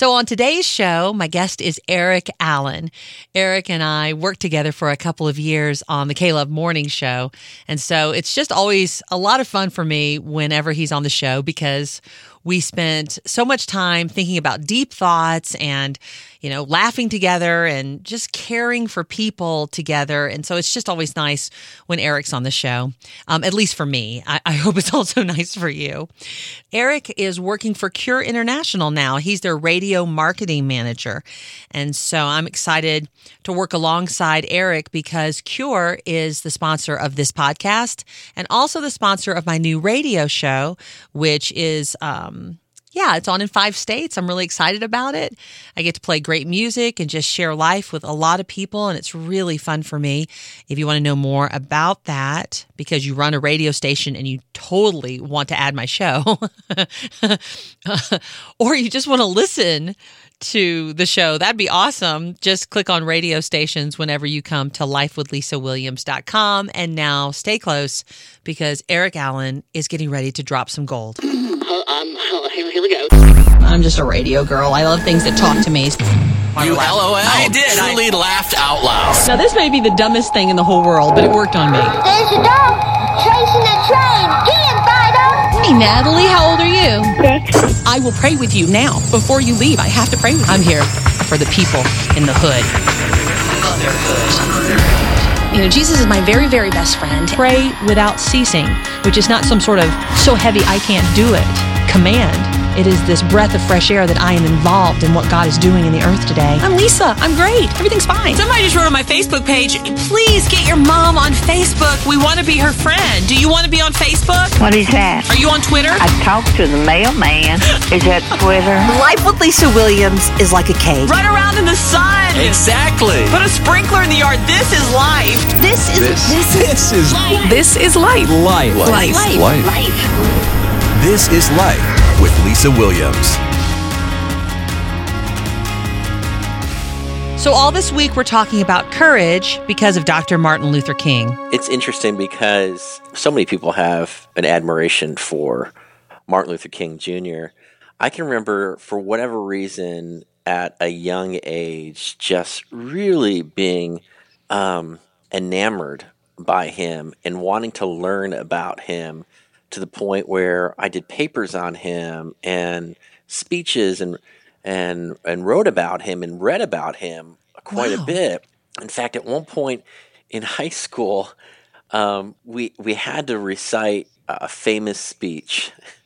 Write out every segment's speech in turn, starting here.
So, on today's show, my guest is Eric Allen. Eric and I worked together for a couple of years on the Love Morning Show. And so, it's just always a lot of fun for me whenever he's on the show because we spent so much time thinking about deep thoughts and, you know, laughing together and just caring for people together. And so it's just always nice when Eric's on the show, um, at least for me. I, I hope it's also nice for you. Eric is working for Cure International now. He's their radio marketing manager. And so I'm excited to work alongside Eric because Cure is the sponsor of this podcast and also the sponsor of my new radio show, which is, um, Um, yeah, it's on in five states. I'm really excited about it. I get to play great music and just share life with a lot of people, and it's really fun for me. If you want to know more about that, because you run a radio station and you totally want to add my show, or you just want to listen to the show, that'd be awesome. Just click on radio stations whenever you come to lifewithlisawilliams.com. And now stay close because Eric Allen is getting ready to drop some gold. Um, here, here we go. I'm just a radio girl. I love things that talk to me. You LOL. I did. I Truly laughed out loud. Now, this may be the dumbest thing in the whole world, but it worked on me. There's a dog chasing a train. Get him, Fido! Hey, Natalie, how old are you? Six. I will pray with you now. Before you leave, I have to pray with you. I'm here for the people in the hood. You know, Jesus is my very, very best friend. Pray without ceasing, which is not some sort of so heavy I can't do it command. It is this breath of fresh air that I am involved in what God is doing in the earth today. I'm Lisa. I'm great. Everything's fine. Somebody just wrote on my Facebook page, please get your mom on Facebook. We want to be her friend. Do you want to be on Facebook? What is that? Are you on Twitter? I talked to the mailman. Is that Twitter? Life with Lisa Williams is like a cake. Run around in the sun. Exactly. Put a sprinkler in the yard. This is life. This is This- this, this is this is life. Life. Life. Life. This is Life with Lisa Williams. So, all this week, we're talking about courage because of Dr. Martin Luther King. It's interesting because so many people have an admiration for Martin Luther King Jr. I can remember, for whatever reason, at a young age, just really being um, enamored by him and wanting to learn about him to the point where I did papers on him and speeches and and and wrote about him and read about him quite Wow. a bit. In fact, at one point in high school, um, we we had to recite a famous speech,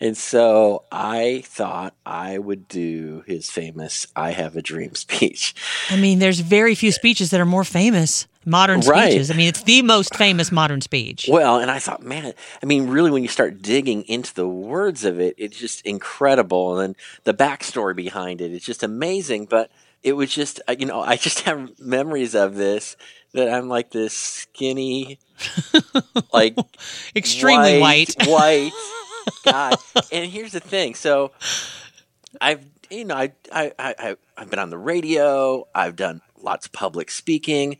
and so I thought I would do his famous "I Have a Dream" speech. I mean, there's very few speeches that are more famous, modern Right. speeches. I mean, it's the most famous modern speech. Well, and I thought, man, I mean, really, when you start digging into the words of it, it's just incredible. And the backstory behind it, it's just amazing. But it was just, uh, you know, I just have memories of this that I'm like this skinny, like Extremely white. white guy. And here's the thing. So I've, you know, I, I, I- I've been on the radio. I've done lots of public speaking,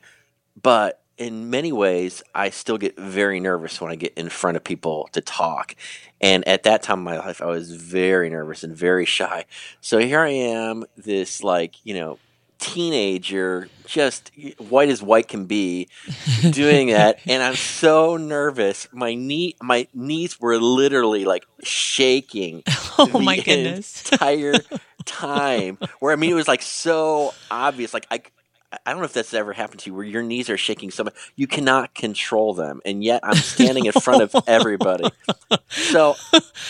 but in many ways, I still get very nervous when I get in front of people to talk. And at that time in my life, I was very nervous and very shy. So here I am, this like, you know, teenager, just white as white can be, doing that, and I'm so nervous. My knee, my knees were literally like shaking. Oh, the my goodness. Entire time, where I mean, it was like so obvious. Like I, I don't know if that's ever happened to you, where your knees are shaking so much you cannot control them, and yet I'm standing in front of everybody. So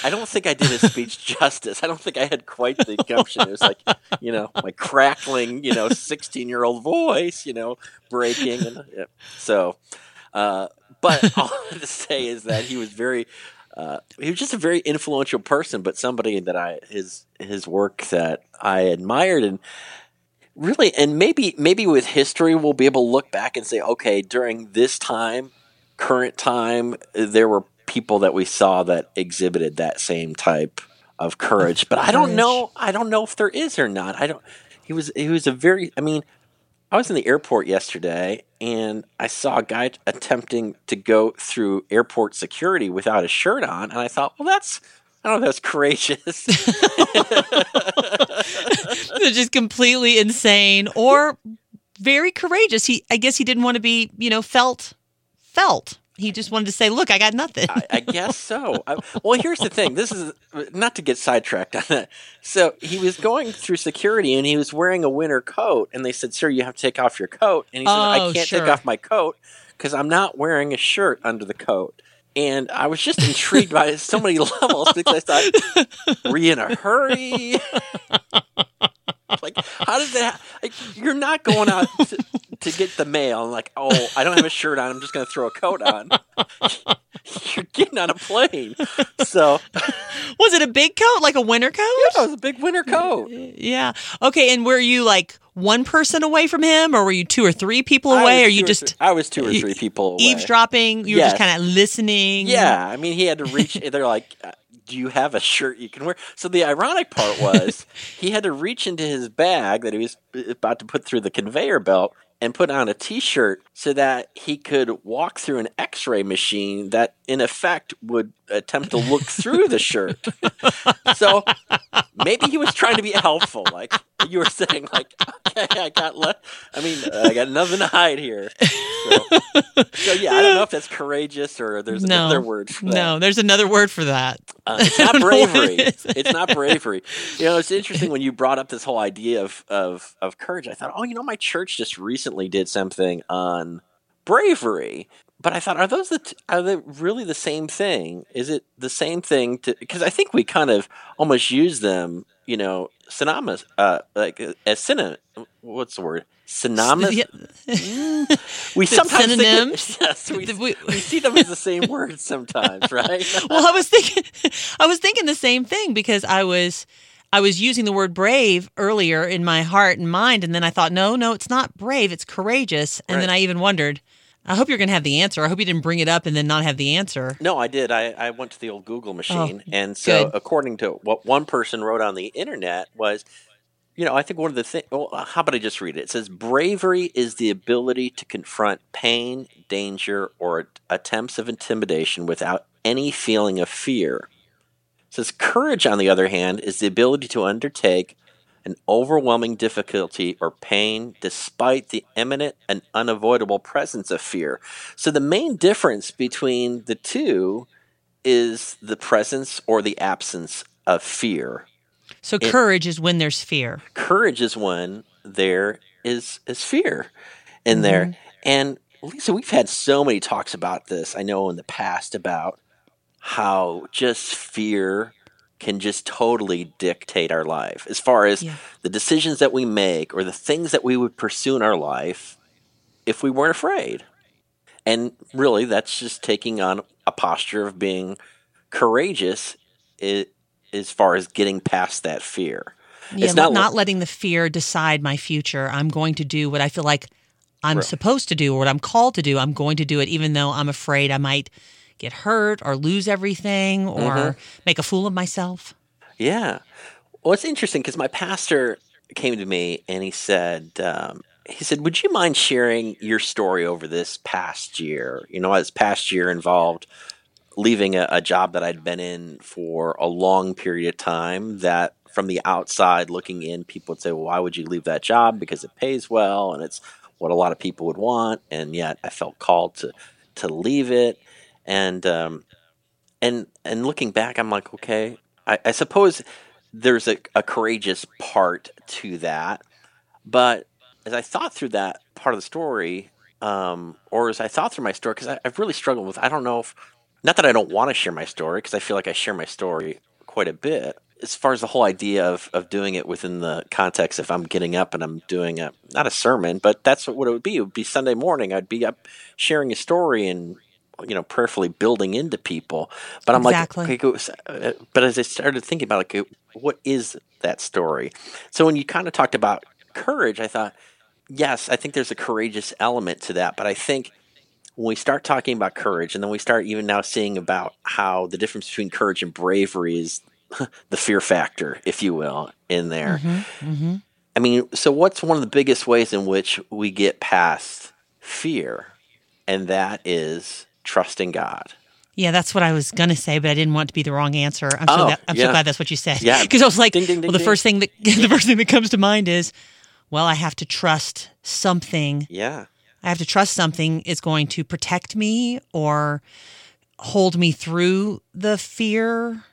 I don't think I did his speech justice. I don't think I had quite the gumption. It was like, you know, my crackling, you know, 16 year old voice, you know, breaking. And, yeah. So, uh, but all I have to say is that he was very, uh, he was just a very influential person, but somebody that I, his, his work that I admired and really, and maybe, maybe with history, we'll be able to look back and say, okay, during this time, current time, there were people that we saw that exhibited that same type of courage. But I don't know. I don't know if there is or not. I don't. He was. He was a very. I mean, I was in the airport yesterday and I saw a guy attempting to go through airport security without a shirt on, and I thought, well, that's. I don't know if that's courageous. just completely insane or very courageous. He, I guess, he didn't want to be, you know, felt, felt. He just wanted to say, "Look, I got nothing." I, I guess so. I, well, here's the thing. This is not to get sidetracked on that. So he was going through security, and he was wearing a winter coat, and they said, "Sir, you have to take off your coat." And he said, "I Oh, can't sure. take off my coat because I'm not wearing a shirt under the coat." And I was just intrigued by so many levels because I thought, "Were you in a hurry?" like, how does that? Like, you're not going out to, to get the mail and like, oh, I don't have a shirt on. I'm just going to throw a coat on. you're getting on a plane, so Was it a big coat, like a winter coat? Yeah, it was a big winter coat. Yeah. Okay. And were you like one person away from him, or were you two or three people away? Or you just three- I was two or three people away. eavesdropping? You were just kind of listening. Yeah, I mean, he had to reach. they're like, uh, "Do you have a shirt you can wear?" So the ironic part was he had to reach into his bag that he was about to put through the conveyor belt and put on a T-shirt so that he could walk through an X-ray machine that, in effect, would attempt to look through the shirt. so maybe he was trying to be helpful, like you were saying. Like, okay, I got le- I mean, I got nothing to hide here. So, so yeah, I don't know if that's courageous or there's No. another word. For that. No, there's another word for that. Uh, it's not don't know what bravery. it it's not bravery. You know, it's interesting when you brought up this whole idea of, of of courage. I thought, oh, you know, my church just recently did something on bravery. But I thought, are those the t- are they really the same thing? Is it the same thing? To because I think we kind of almost use them, you know, synonymous, uh, like uh, as synonym. What's the word? Synonymous. Yeah. We sometimes think synonyms? yes, we, we- we see them as the same word sometimes, right? well, I was thinking, I was thinking the same thing because I was, I was using the word brave earlier in my heart and mind, and then I thought, no, no, it's not brave, it's courageous. And then I even wondered, I hope you're going to have the answer. I hope you didn't bring it up and then not have the answer. No, I did. I, I went to the old Google oh, machine, and so Oh, good. according to what one person wrote on the internet was, you know, I think one of the things. Well, how about I just read it? It says bravery is the ability to confront pain, danger, or attempts of intimidation without any feeling of fear. It says courage, on the other hand, is the ability to undertake an overwhelming difficulty or pain despite the imminent and unavoidable presence of fear. So the main difference between the two is the presence or the absence of fear. So courage is when there's fear. Courage is when there is is fear in mm-hmm. there. And Lisa, we've had so many talks about this. I know in the past about how just fear can just totally dictate our life as far as Yeah. the decisions that we make or the things that we would pursue in our life if we weren't afraid. And really, that's just taking on a posture of being courageous i- as far as getting past that fear. Yeah, it's not, not, not letting the fear decide my future. I'm going to do what I feel like I'm supposed to do or what I'm called to do. I'm going to do it even though I'm afraid I might get hurt or lose everything or Mm-hmm. make a fool of myself. Yeah. Well, it's interesting because my pastor came to me and he said, um, he said, "Would you mind sharing your story over this past year? You know, this past year involved leaving a, a job that I'd been in for a long period of time. That from the outside looking in, people would say, "Well, why would you leave that job? Because it pays well and it's what a lot of people would want." And yet, I felt called to to leave it. And um, and and looking back, I'm like, okay, I, I suppose there's a, a courageous part to that, but as I thought through that part of the story, um, or as I thought through my story, because I've really struggled with, I don't know if, not that I don't want to share my story, because I feel like I share my story quite a bit. As far as the whole idea of, of doing it within the context, if I'm getting up and I'm doing a not a sermon, but that's what it would be. It would be Sunday morning. I'd be up sharing a story and you know prayerfully building into people. But I'm Exactly. like, okay, uh, but as I started thinking about like, what is that story? So when you kind of talked about courage, I thought, yes, I think there's a courageous element to that. But I think when we start talking about courage, and then we start even now seeing about how the difference between courage and bravery is the fear factor, if you will, in there. I mean, so what's one of the biggest ways in which we get past fear? And that is trusting God. Yeah, that's what I was gonna say, but I didn't want to be the wrong answer. I'm so Oh, glad, I'm yeah. so glad that's what you said. Yeah. because I was like, Ding, ding, ding, well, the first thing that the first thing that comes to mind is, well, I have to trust something. Yeah. I have to trust something is going to protect me or hold me through the fear.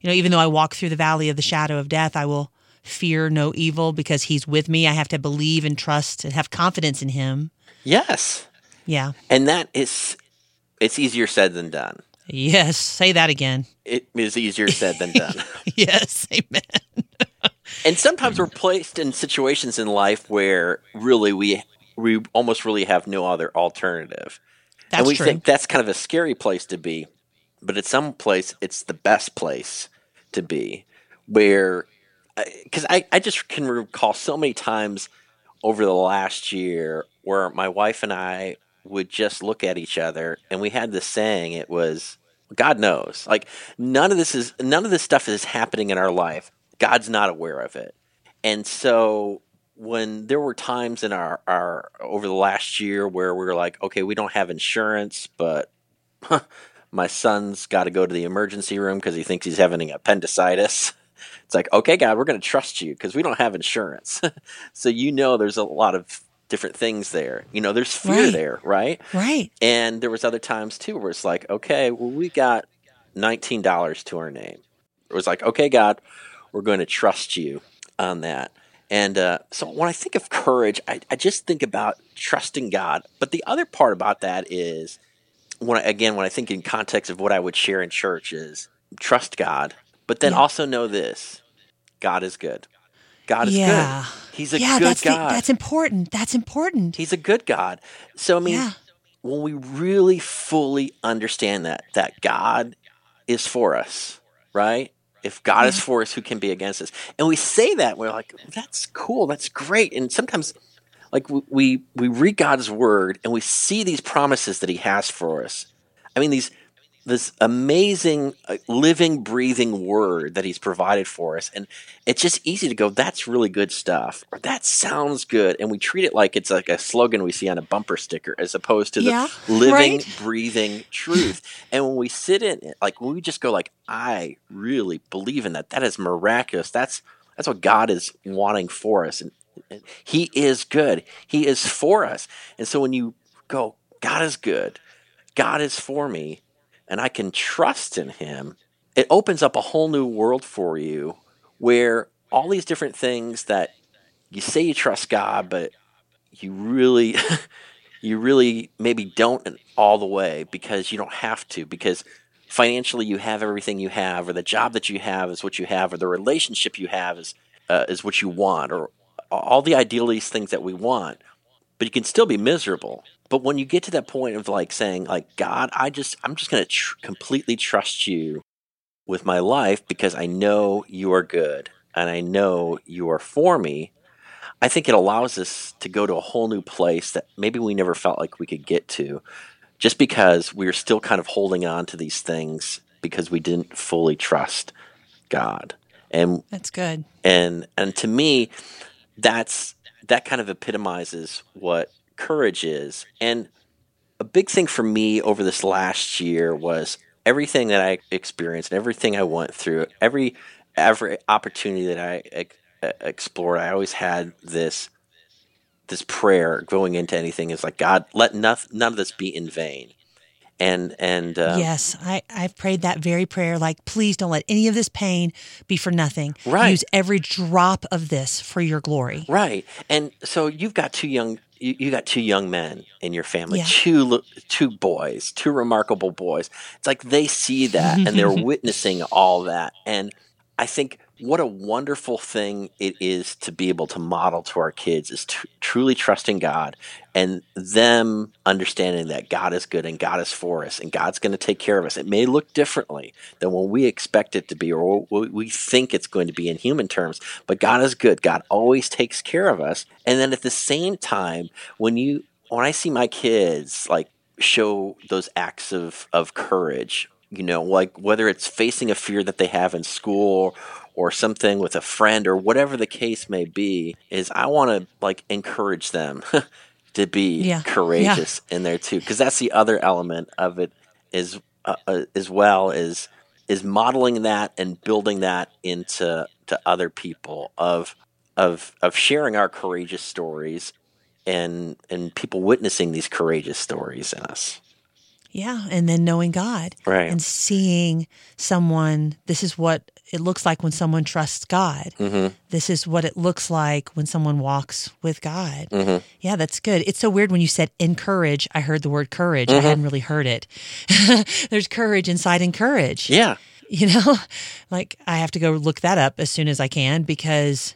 You know, even though I walk through the valley of the shadow of death, I will fear no evil because He's with me. I have to believe and trust and have confidence in Him. Yes. Yeah. And that is, it's easier said than done. Yes. Say that again. It is easier said than done. Yes. Amen. and sometimes we're placed in situations in life where really we we almost really have no other alternative. That's and we true. think that's kind of a scary place to be, but at some place it's the best place to be where uh, because I, I just can recall so many times over the last year where my wife and I would just look at each other and we had this saying it was God knows. Like none of this is none of this stuff is happening in our life. God's not aware of it. And so when there were times in our, our over the last year where we were like okay we don't have insurance but my son's got to go to the emergency room because he thinks he's having appendicitis. It's like, okay, God, we're going to trust you because we don't have insurance. so you know there's a lot of different things there. You know, there's fear Right. there, right? right. And there was other times too where it's like, okay, well, we got nineteen dollars to our name. It was like, okay, God, we're going to trust you on that. And uh, so when I think of courage, I, I just think about trusting God. But the other part about that is, when I, again, when I think in context of what I would share in church is trust God, but then Yeah. also know this: God is good. God is Yeah. good. He's a yeah, good that's the- God. that's important. That's important. He's a good God. So I mean, Yeah. when we really fully understand that that God is for us, right? If God is for us, who can be against us? And we say that we're like, that's cool, that's great. And sometimes, like we, we read God's word and we see these promises that He has for us. I mean, these this amazing uh, living breathing word that he's provided for us and it's just easy to go that's really good stuff or that sounds good and we treat it like it's like a slogan we see on a bumper sticker as opposed to the Yeah, living right. breathing truth. And when we sit in it like when we just go like i really believe in that. That is miraculous. That's that's what god is wanting for us and and he is good. He is for us. And so when you go god is good. God is for me and I can trust in him, it opens up a whole new world for you where all these different things that you say you trust God, but you really you really maybe don't all the way because you don't have to because financially you have everything you have or the job that you have is what you have or the relationship you have is uh, is what you want or all the idealist things that we want but you can still be miserable. But when you get to that point of like saying, like, God, I just, I'm just going to tr- completely trust you with my life because I know you are good and I know you are for me. I think it allows us to go to a whole new place that maybe we never felt like we could get to just because we are still kind of holding on to these things because we didn't fully trust God. And That's good. and and to me that's that kind of epitomizes what courage is and a big thing for me over this last year was everything that i experienced and everything i went through every every opportunity that i ex- explored i always had this this prayer going into anything is like god let noth- none of this be in vain and and uh, yes, I, I've prayed that very prayer. Like, please don't let any of this pain be for nothing. Right. Use every drop of this for your glory. Right. And so you've got two young you, you got two young men in your family, Yeah. two two boys, two remarkable boys. It's like they see that and they're witnessing all that. And I think what a wonderful thing it is to be able to model to our kids is tr- truly trusting God and them understanding that God is good and God is for us and God's going to take care of us. It may look differently than what we expect it to be or what we think it's going to be in human terms, but God is good. God always takes care of us. And then at the same time, when you when I see my kids like show those acts of of courage, you know, like whether it's facing a fear that they have in school or something with a friend or whatever the case may be, is I want to like encourage them to be Yeah. courageous in there too, because that's the other element of it is uh, uh, as well is is modeling that and building that into to other people of of of sharing our courageous stories and and people witnessing these courageous stories in us. Yeah, and then knowing God, Right. and seeing someone. This is what it looks like when someone trusts God. Mm-hmm. This is what it looks like when someone walks with God. Mhm. Yeah, that's good. It's so weird when you said encourage. I heard the word courage. I Mhm. hadn't really heard it. There's courage inside encourage. Yeah. You know, like I have to go look that up as soon as I can because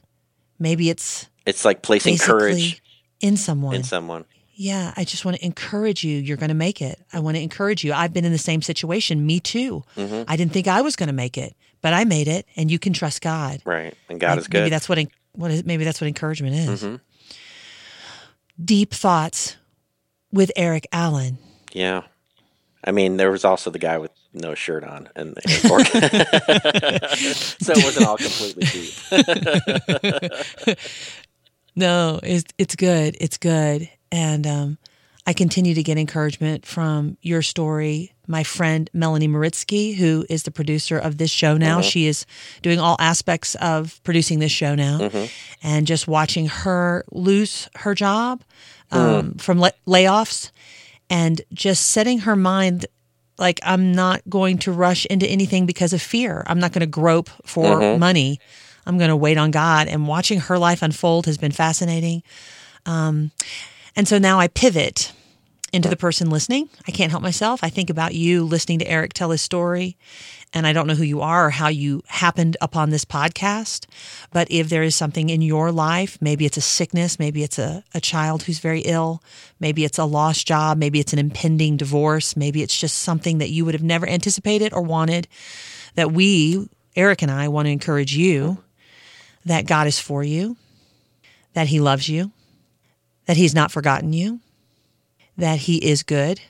maybe it's It's like placing courage in someone. in someone. Yeah, I just want to encourage you. You're going to make it. I want to encourage you. I've been in the same situation. Me too. Mhm. I didn't think I was going to make it, but I made it, and you can trust God. Right. And God Like, is good. Maybe that's what what is maybe that's what encouragement is. Mhm. Deep thoughts with Eric Allen. Yeah. I mean, there was also the guy with no shirt on, and so it wasn't all completely deep. No, it's it's good. It's good, and um, I continue to get encouragement from your story. My friend Melanie Maritsky, who is the producer of this show now, Mhm. she is doing all aspects of producing this show now, Mhm. and just watching her lose her job um, from la- layoffs, and just setting her mind like I'm not going to rush into anything because of fear. I'm not going to grope for Mhm. money. I'm going to wait on God. And watching her life unfold has been fascinating. Um, and so now I pivot into the person listening. I can't help myself. I think about you listening to Eric tell his story, and I don't know who you are or how you happened upon this podcast. But if there is something in your life, maybe it's a sickness, maybe it's a, a child who's very ill, maybe it's a lost job, maybe it's an impending divorce, maybe it's just something that you would have never anticipated or wanted, that we, Eric and I, want to encourage you that God is for you, that He loves you, that He's not forgotten you, that He is good,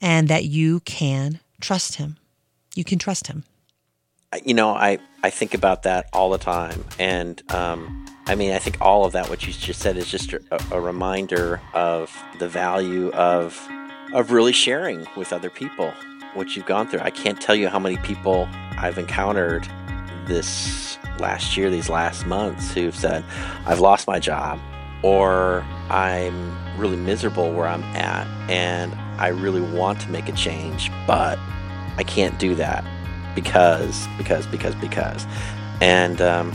and that you can trust Him. You can trust Him. you know, I, I think about that all the time. And um, I mean, I think all of that, what you just said, is just a, a reminder of the value of, of really sharing with other people what you've gone through. I can't tell you how many people I've encountered this last year, these last months, who've said, I've lost my job, or I'm really miserable where I'm at, and I really want to make a change, but I can't do that because, because, because, because. And, um,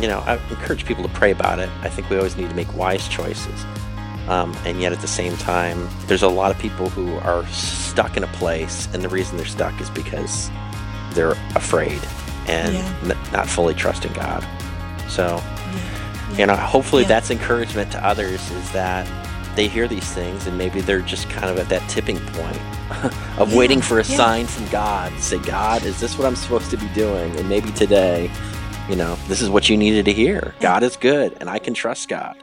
you know, I encourage people to pray about it. I think we always need to make wise choices. Um, and yet at the same time, there's a lot of people who are stuck in a place, and the reason they're stuck is because they're afraid and Yeah. n- not fully trusting God. So, you know, hopefully Yeah. that's encouragement to others is that they hear these things and maybe they're just kind of at that tipping point of Yeah, waiting for a yeah. sign from God. To say, God, is this what I'm supposed to be doing? And maybe today, you know, this is what you needed to hear. God is good and I can trust God.